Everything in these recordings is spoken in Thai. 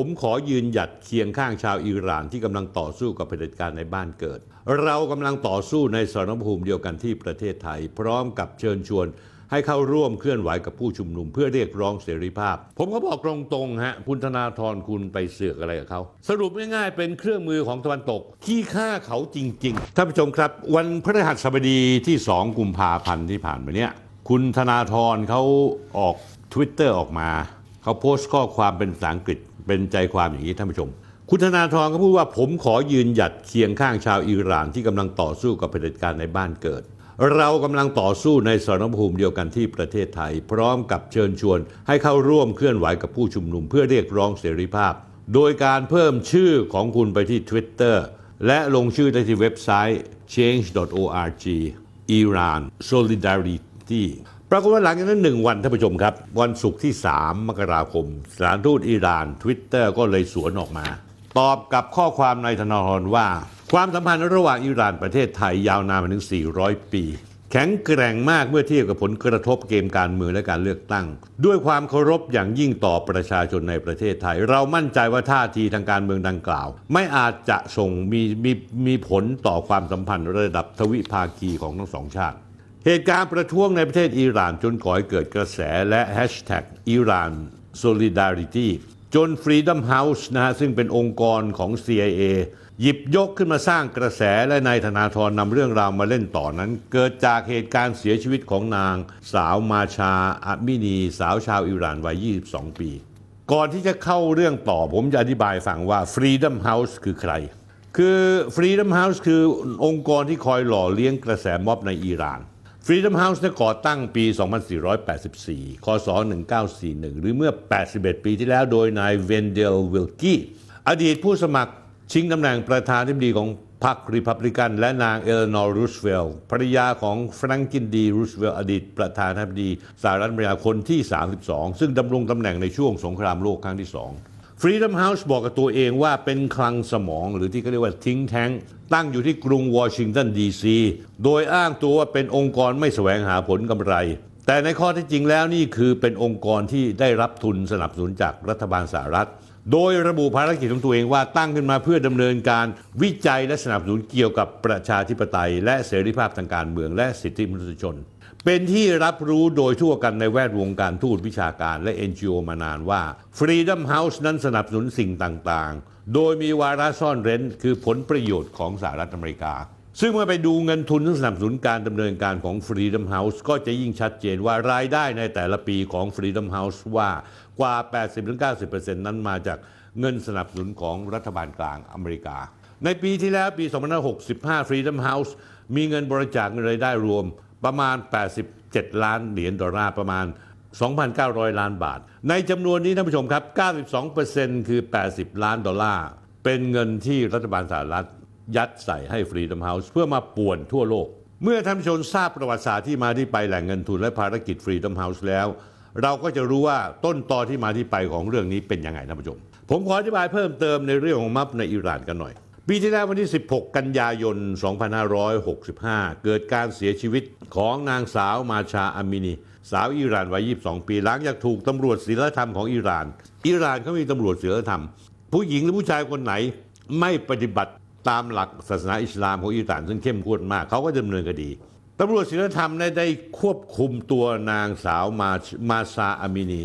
ผมขอยืนหยัดเคียงข้างชาวอิหร่านที่กำลังต่อสู้กับเผด็จการในบ้านเกิด เรากำลังต่อสู้ในสรภูมิเดียวกันที่ประเทศไทย พร้อมกับเชิญชวนให้เข้าร่วมเคลื่อนไหวกับผู้ชุมนุมเพื่อเรียกร้องเสรีภาพ ผมก็บอกตรงๆฮะคุณธนาธรคุณไปเสือกอะไรกับเขา สรุปง่ายๆเป็นเครื่องมือของตะวันตกที่ฆ่าเขาจริงๆท่านผู้ชมครับ วันพฤหัสบดีที่ 2 กุมภาพันธ์ที่ผ่านมาเนี้ยคุณธนาธรเขาออก Twitter ออกมา เขาโพสต์ข้อความเป็นภาษาอังกฤษ เป็นใจความอย่างนี้ท่านผู้ชม คุณธนาธรก็พูดว่าผมขอยืนหยัดเคียงข้างชาวอิหร่านที่กำลังต่อสู้กับเผด็จการในบ้านเกิด เรากำลังต่อสู้ในสรภูมิเดียวกันที่ประเทศไทย พร้อมกับเชิญชวน ให้เข้าร่วมเคลื่อนไหวกับผู้ชุมนุม เพื่อเรียกร้องเสรีภาพ โดยการเพิ่มชื่อของคุณไปที่ Twitter และลงชื่อได้ที่เว็บไซต์ change.org Iran Solidarity ปรากฏว่าหลังจากนั้นหนึ่งวันท่านผู้ชมครับ วันศุกร์ที่ 3 มกราคมสถานทูตอิหร่าน Twitter ก็เลยสวนออกมา ตอบกับข้อความในธนาธรว่า ความสัมพันธ์ระหว่างอิหร่านประเทศไทยยาวนานมาถึง 400 ปี แข็งแกร่งมากเมื่อเทียบกับผลกระทบเกมการเมืองและการเลือกตั้ง ด้วยความเคารพอย่างยิ่งต่อประชาชนในประเทศไทย เรามั่นใจว่าท่าทีทางการเมืองดังกล่าว ไม่อาจจะส่งมีมีมีผลต่อความสัมพันธ์ระดับทวิภาคีของทั้งสองชาติ เหตุการณ์ประท้วงในประเทศอิหร่านจนก่อให้เกิดกระแสและแฮชแท็กอิหร่าน solidarity จน Freedom House นะฮะซึ่งเป็นองค์กรของ CIA หยิบยกขึ้นมาสร้างกระแสและนายธนาธรนำเรื่องราวมาเล่นต่อนนั้น เกิดจากเหตุการณ์เสียชีวิตของนาง สาวมาชาอามินี สาวชาวอิหร่านวัย 22 ปี ก่อนที่จะเข้าเรื่องต่อผมจะอธิบายฟังว่า Freedom House คือใคร คือ Freedom House คือองค์กรที่คอยหล่อเลี้ยงกระแสม็อบในอิหร่าน Freedom House เนี่ยก่อตั้งปี 2484 คศ 1941 หรือเมื่อ 81 ปีที่แล้วโดยนายเวนเดลวิลกี้อดีตผู้สมัครชิงตำแหน่งประธานาธิบดีของพรรคริพับลิกัน และนางเอเลนอร์รูสเวลล์ภรรยาของแฟรงกินดีรูสเวลล์อดีตประธานาธิบดีสหรัฐอเมริกาคนที่ 32 ซึ่งดำรงตำแหน่งในช่วงสงครามโลกครั้งที่2 Freedom House บอกกับตัวเองว่าเป็นคลังสมองหรือที่เขาเรียกว่าทิ้งแท้งตั้งอยู่ที่กรุงวอชิงตันดีซีโดยอ้างตัวว่าเป็นองค์กรไม่แสวงหาผลกำไร แต่ในข้อที่จริงแล้วนี่คือเป็นองค์กรที่ได้รับทุนสนับสนุนจากรัฐบาลสหรัฐ โดยระบุภารกิจของตัวเองว่าตั้งขึ้นมาเพื่อดำเนินการวิจัยและสนับสนุนเกี่ยวกับประชาธิปไตย และเสรีภาพทางการเมืองและสิทธิมนุษยชน เป็นที่รับรู้โดยทั่วกันในแวดวงการทูตวิชาการและ NGO มานานว่า Freedom House นั้นสนับสนุนสิ่งต่างๆ โดยมีวาระซ่อนเร้น คือผลประโยชน์ของสหรัฐอเมริกา ซึ่งเมื่อไปดูเงินทุนที่สนับสนุนการดำเนินการของ Freedom House ก็จะยิ่งชัดเจนว่ารายได้ในแต่ละปีของ Freedom House ว่ากว่า 80-90%นั้นมาจากเงินสนับสนุนของรัฐบาลกลางอเมริกา ในปีที่แล้วปี 2565 Freedom House มีเงินบริจาคเงินรายได้รวม ประมาณ 87 ล้านเหรียญดอลลาร์ประมาณ 2,900 ล้านบาท ในจำนวนนี้ท่านผู้ชมครับ 92%คือ 80 ล้านดอลลาร์ เป็นเงินที่รัฐบาลสหรัฐยัดใส่ให้ Freedom House เพื่อมาป่วนทั่วโลก เมื่อท่านผู้ชมทราบประวัติศาสตร์ที่มาที่ไปแหล่งเงินทุนและภารกิจ Freedom House แล้ว เราก็จะรู้ว่าต้นตอที่มาที่ไปของเรื่องนี้เป็นยังไงท่านผู้ชม ผมขออธิบายเพิ่มเติมในเรื่องของมัฟในอิหร่านกันหน่อย ปีที่แล้ววันที่ 16 กันยายน 2565 เกิดการเสียชีวิตของนางสาวมาชาอามินี สาวอิหร่านวัย 22 ปีหลังจากถูกตำรวจศีลธรรมของอิหร่าน อิหร่านเขามีตำรวจศีลธรรม ผู้หญิงหรือผู้ชายคนไหนไม่ปฏิบัติตามหลักศาสนาอิสลามของอิหร่านซึ่งเข้มข้นมากเขาก็ดำเนินคดีตำรวจศีลธรรมได้ควบคุมตัวนางสาวมามาซาอามินี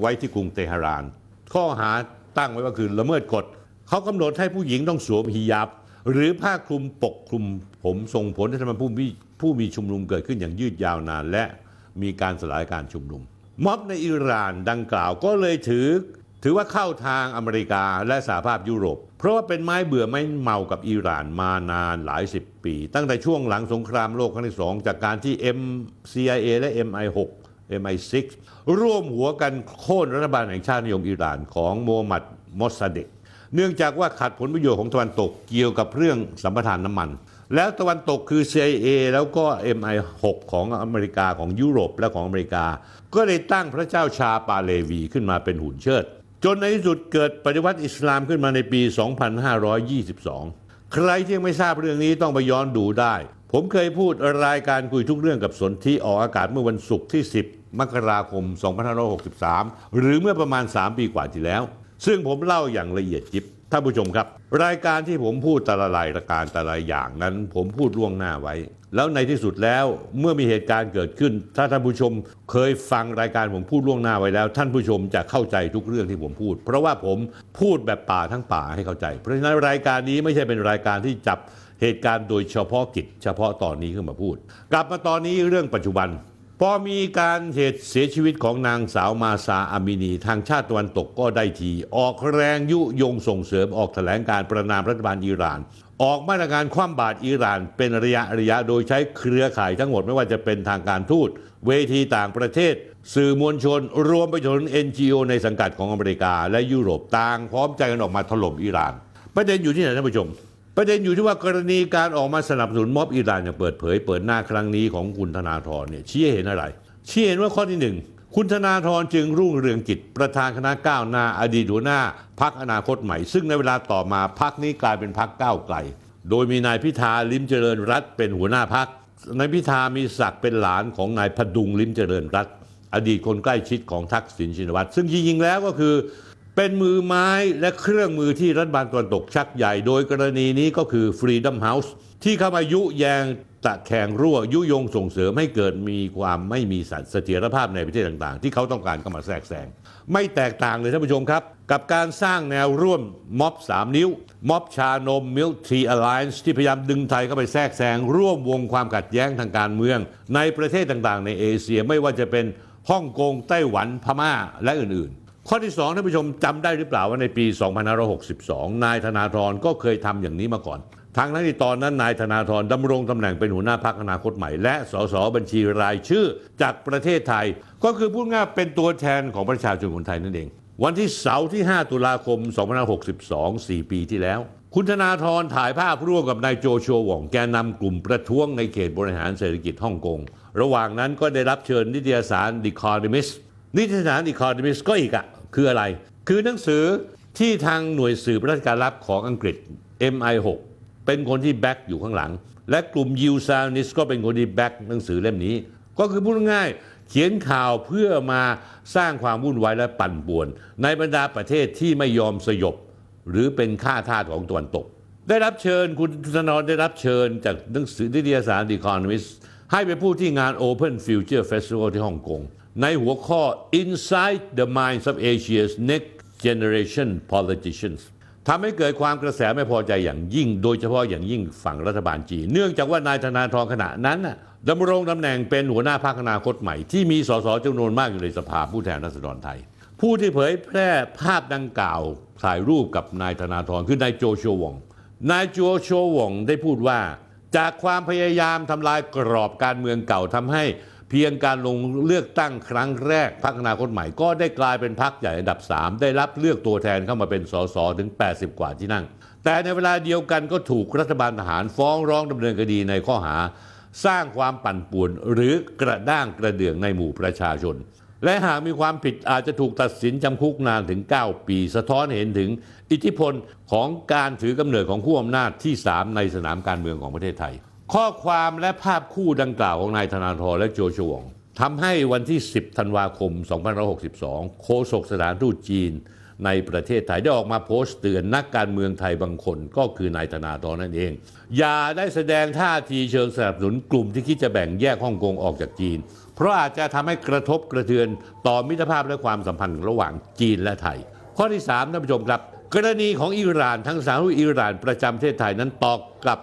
ไว้ที่กรุงเตหะราน ข้อหาตั้งไว้ว่าคือละเมิดกฎ เขากำหนดให้ผู้หญิงต้องสวมฮิญาบ หรือผ้าคลุมปกคลุมผมส่งผลให้ทำให้ผู้มีผู้มีชุมนุมเกิดขึ้นอย่างยืดยาวนาน และมีการสลายการชุมนุม ม็อบในอิหร่านดังกล่าวก็เลยถือ ถือว่าเข้าทางอเมริกาและสหภาพยุโรป เพราะว่าเป็นไม้เบื่อไม่เมากับอิหร่านมานานหลายสิบปี ตั้งแต่ช่วงหลังสงครามโลกครั้งที่สองจากการที่ MCIA และ MI6 MI6 ร่วมหัวกันโค่นรัฐบาลแห่งชาตินิยมอิหร่านของโมฮัมหมัดมอสซาเดก เนื่องจากว่าขัดผลประโยชน์ของตะวันตกเกี่ยวกับเรื่องสัมปทานน้ำมัน แล้วตะวันตกคือ CIA แล้วก็ MI6 ของอเมริกาของยุโรปและของอเมริกา ก็ได้ตั้งพระเจ้าชาปาเลวีขึ้นมาเป็นหุ่นเชิด จนในที่สุดเกิดปฏิวัติอิสลามขึ้นมาในปี 2522 ใครที่ยังไม่ทราบเรื่องนี้ต้องไปย้อนดูได้ ผมเคยพูดรายการคุยทุกเรื่องกับสนที่ออกอากาศเมื่อวันศุกร์ที่ 10 มกราคม 2563 หรือเมื่อประมาณ 3 ปีกว่าที่แล้ว ซึ่งผมเล่าอย่างละเอียดยิบท่านผู้ชมครับ รายการที่ผมพูดแต่ละรายการแต่ละอย่างนั้น ผมพูดล่วงหน้าไว้ แล้วในที่สุดแล้วเมื่อมีเหตุการณ์เกิดขึ้น ถ้าท่านผู้ชมเคยฟังรายการผมพูดล่วงหน้าไว้แล้ว ท่านผู้ชมจะเข้าใจทุกเรื่องที่ผมพูด เพราะว่าผมพูดแบบป่าทั้งป่าให้เข้าใจ เพราะฉะนั้นรายการนี้ไม่ใช่เป็นรายการที่จับเหตุการณ์โดยเฉพาะกิจ เฉพาะตอนนี้ขึ้นมาพูด กลับมาตอนนี้เรื่องปัจจุบัน พอมีการเหตุเสียชีวิตของนางสาวมาซาอามินี ทางชาติตะวันตกก็ได้ที ออกแรงยุยงส่งเสริมออกแถลงการประนามรัฐบาลอิหร่าน ออกมาตรการคว่ำบาตรอิหร่าน เป็นระยะระยะโดยใช้เครือข่ายทั้งหมดไม่ว่าจะเป็นทางการทูต เวทีต่างประเทศ สื่อมวลชน รวมไปถึง NGO ในสังกัดของอเมริกาและยุโรปต่างพร้อมใจกันออกมาถล่มอิหร่าน ประเด็นอยู่ที่ไหนท่านผู้ชม ประเด็นอยู่ที่ว่ากรณีการออกมาสนับสนุนม็อบอิหร่านอย่างเปิดเผย เปิดหน้าครั้งนี้ของคุณธนาธรเนี่ยชี้เห็นอะไรชี้เห็นว่าข้อที่หนึ่งคุณธนาธรจึงรุ่งเรืองกิจประธานคณะก้าวหน้าอดีตหัวหน้าพักอนาคตใหม่ ซึ่งในเวลาต่อมาพักนี้กลายเป็นพักก้าวไกล โดยมีนายพิธาลิมเจริญรัตน์เป็นหัวหน้าพักนายพิธามีศักดิ์เป็นหลานของนายพดุงลิมเจริญรัตน์อดีตคนใกล้ชิดของทักษิณชินวัตรซึ่งจริงๆแล้วก็คือ เป็นมือไม้และเครื่องมือที่รัฐบาลตะวันตกชักใหญ่ โดยกรณีนี้ก็คือ Freedom House ที่เข้ามายุแยงตะแคงรั่วยุยงส่งเสริมให้เกิดมีความไม่มีสัเสถียรภาพในประเทศต่างๆ ที่เขาต้องการเข้ามาแทรกแซงไม่แตกต่างเลยท่านผู้ชมครับ กับการสร้างแนวร่วมม็อบ 3 นิ้ว ม็อบชานมมิลทีอ l ไ a น์ที่พยายามดึงไทยเข้าไปแทรกแซงร่วมวงความขัดแย้งทางการเมือง ในประเทศต่างๆ ในเอเชียไม่ว่าจะเป็นฮ่องกงไต้หวันพม่าและอื่นๆ ข้อที่สองท่านผู้ชมจำได้หรือเปล่าว่าในปี 2562 นายธนาธรก็เคยทำอย่างนี้มาก่อนทั้งนั้นที่ตอนนั้นนายธนาธรดำรงตำแหน่งเป็นหัวหน้าพักอนาคตใหม่ และสสบัญชีรายชื่อจากประเทศไทย ก็คือพูดง่ายเป็นตัวแทนของประชาชนคนไทยนั่นเอง วันที่เสาร์ที่ 5 ตุลาคม 2562 4 ปีที่แล้ว คุณธนาธรถ่ายภาพร่วมกับนายโจชัวหว่องแกนนำกลุ่มประท้วงในเขตบริหารเศรษฐกิจฮ่องกง ระหว่างนั้นก็ได้รับเชิญนิตยสาร The Economist นิตยสาร The Economist ก็อีกอะ คืออะไร คือหนังสือที่ทางหน่วยสืบราชการลับของอังกฤษ MI6 เป็นคนที่ back อยู่ข้างหลัง และกลุ่มยิวไซออนิสต์ก็เป็นคนที่ back หนังสือเล่มนี้ ก็คือพูดง่ายเขียนข่าวเพื่อมาสร้างความวุ่นวายและปั่นป่วน ในบรรดาประเทศที่ไม่ยอมสยบ หรือเป็นข้าทาสของตะวันตก ได้รับเชิญคุณธนรได้รับเชิญจากหนังสือนิตยสาร The Economist ให้ไปพูดที่งาน Open Future Festival ที่ฮ่องกง ในหัวข้อ Inside the Minds of Asia's Next Generation Politicians ทำให้เกิดความกระแสไม่พอใจอย่างยิ่ง โดยเฉพาะอย่างยิ่งฝั่งรัฐบาลจีน เนื่องจากว่านายธนาธรขณะนั้นน่ะดำรงตำแหน่งเป็นหัวหน้าพรรคอนาคตใหม่ ที่มีสสจำนวนมากอยู่ในสภาผู้แทนราษฎรไทย ผู้ที่เผยแพร่ภาพดังกล่าวถ่ายรูปกับนายธนาธรคือนายโจชัวหวงนายโจชัวหวงได้พูดว่า จากความพยายามทำลายกรอบการเมืองเก่าทำให้ เพียงการลงเลือกตั้งครั้งแรกพรรคอนาคตใหม่ก็ได้กลายเป็นพรรคใหญ่อันดับ 3 ได้รับเลือกตัวแทนเข้ามาเป็นสสถึง 80 กว่าที่นั่ง แต่ในเวลาเดียวกันก็ถูกรัฐบาลทหารฟ้องร้องดำเนินคดีในข้อหา สร้างความปั่นป่วนหรือกระด้างกระเดื่องในหมู่ประชาชน และหากมีความผิดอาจจะถูกตัดสินจำคุกนานถึง 9 ปี สะท้อนเห็นถึงอิทธิพลของการถือกำเนิดของผู้อำนาจที่ 3 ในสนามการเมืองของประเทศไทย ข้อความและภาพคู่ดังกล่าวของนายธนาธรและโจชวงทำให้วันที่ 10 ธันวาคม 2562 โฆษกสถานทูตจีนในประเทศไทยได้ออกมาโพสต์เตือนนักการเมืองไทยบางคนก็คือนายธนาธรนั่นเอง อย่าได้แสดงท่าทีเชิงสนับสนุนกลุ่มที่คิดจะแบ่งแยกฮ่องกงออกจากจีน เพราะอาจจะทำให้กระทบกระเทือนต่อมิตรภาพและความสัมพันธ์ระหว่างจีนและไทย ข้อที่3ท่านผู้ชมครับ กรณีของอิหร่านทั้งสามทูตอิหร่านประจำประเทศไทยนั้นตอบกลับ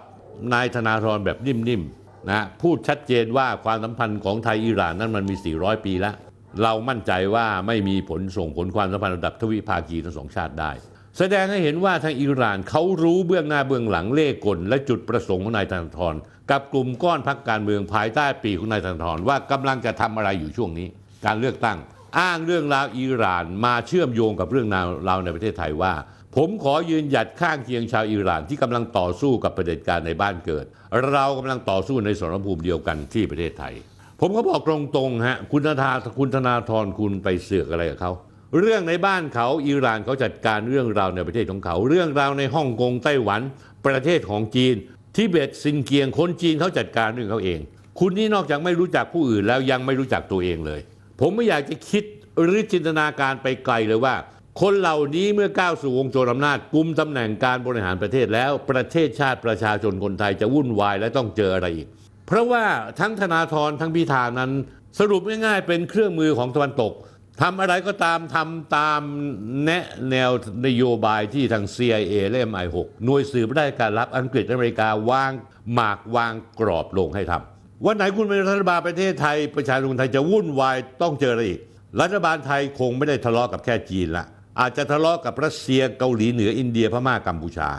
นายธนาธรแบบนิ่มๆนะพูดชัดเจนว่าความสัมพันธ์ของไทยอิหร่านนั้นมันมี 400 ปีแล้ว เรามั่นใจว่าไม่มีผลส่งผลความสัมพันธ์ระดับทวิภาคีทั้งสองชาติได้ แสดงให้เห็นว่าทางอิหร่านเขารู้เบื้องหน้าเบื้องหลังเล่กล และจุดประสงค์ของนายธนาธรกับกลุ่มก้อนพักการเมืองภายใต้ปีของนายธนาธรว่ากำลังจะทำอะไรอยู่ช่วงนี้ การเลือกตั้ง อ้างเรื่องราวอิหร่านมาเชื่อมโยงกับเรื่องราวในประเทศไทยว่า ผมขอยืนหยัดข้างเคียงชาวอิหร่านที่กำลังต่อสู้กับประเผด็จการในบ้านเกิด เรากำลังต่อสู้ในสรภูมิเดียวกันที่ประเทศไทย ผมก็บอกตรงๆฮะคุณธนาคุณธนาธรคุณไปเสือกอะไรกับเขาเรื่องในบ้านเขาอิหร่านเขาจัดการเรื่องราวในประเทศของเขา เรื่องราวในฮ่องกงไต้หวัน ประเทศของจีนทิเบตซินเกียงคนจีนเขาจัดการเรื่องเขาเอง คุณนี่นอกจากไม่รู้จักผู้อื่นแล้วยังไม่รู้จักตัวเองเลย ผมไม่อยากจะคิดหรือจินตนาการไปไกลเลยว่า คนเหล่านี้เมื่อก้าวสู่วงโจรอำนาจกุมตำแหน่งการบริหารประเทศแล้วประเทศชาติประชาชนคนไทยจะวุ่นวายและต้องเจออะไรอีก เพราะว่าทั้งธนาธรทั้งพิธานั้น สรุปง่ายๆเป็นเครื่องมือของตะวันตกทำอะไรก็ตามทำตามแนะแนวนโยบายที่ทาง CIA และ MI6 หน่วยสืบราชการรับอังกฤษอเมริกาวางหมากวางกรอบลงให้ทำ วันไหนคุณเป็นรัฐบาลประเทศไทย ประชาชนไทยจะวุ่นวายต้องเจออะไรอีก รัฐบาลไทยคงไม่ได้ทะเลาะกับแค่จีนละอาจจะทะเลาะกับรัสเซียเกาหลีเหนืออินเดียพม่ากัมพูชา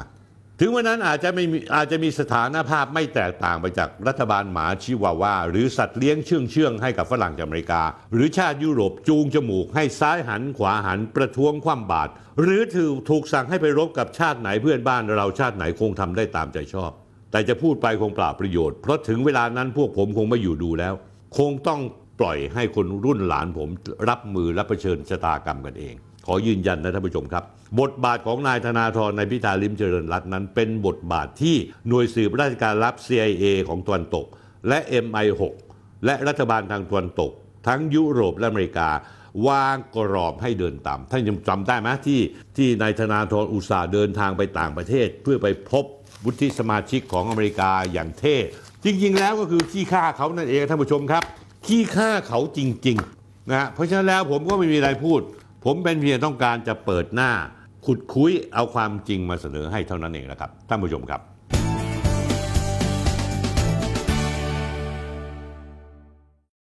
ถึงวันนั้นอาจจะไม่มีอาจจะมีสถานภาพไม่แตกต่างไปจากรัฐบาลหมาชิวาว่าหรือสัตว์เลี้ยงเชื่องเชื่องให้กับฝรั่งจากอเมริกา หรือชาติยุโรปจูงจมูกให้ซ้ายหันขวาหันประท้วงคว่ำบาตรหรือถูกถูกสั่งให้ไปรบกับชาติไหนเพื่อนบ้านเราชาติไหนคงทำได้ตามใจชอบ แต่จะพูดไปคงเปล่าประโยชน์ เพราะถึงเวลานั้นพวกผมคงไม่อยู่ดูแล้ว คงต้องปล่อยให้คนรุ่นหลานผมรับมือรับเผชิญชะตากรรมกันเอง ขอยืนยันนะท่านผู้ชมครับ บทบาทของนายธนาธรในพิธาลิมเจริญรัตน์นั้น เป็นบทบาทที่หน่วยสืบราชการลับ CIA ของตะวันตก และ MI6 และรัฐบาลทางตะวันตก ทั้งยุโรปและอเมริกา วางกรอบให้เดินตาม ท่านยังจำได้ไหมที่ที่นายธนาธรอุตสาห์เดินทางไปต่างประเทศ เพื่อไปพบวุฒิสมาชิกของอเมริกาอย่างเท่ จริง ๆ แล้วก็คือขี้ข้าเขานั่นเองท่านผู้ชมครับ ขี้ข้าเขาจริงๆนะฮะเพราะฉะนั้นแล้วผมก็ไม่มีอะไรพูด ผมเป็นเพียงต้องการจะเปิดหน้า ขุดคุยเอาความจริงมาเสนอให้เท่านั้นเองนะครับท่านผู้ชมครับ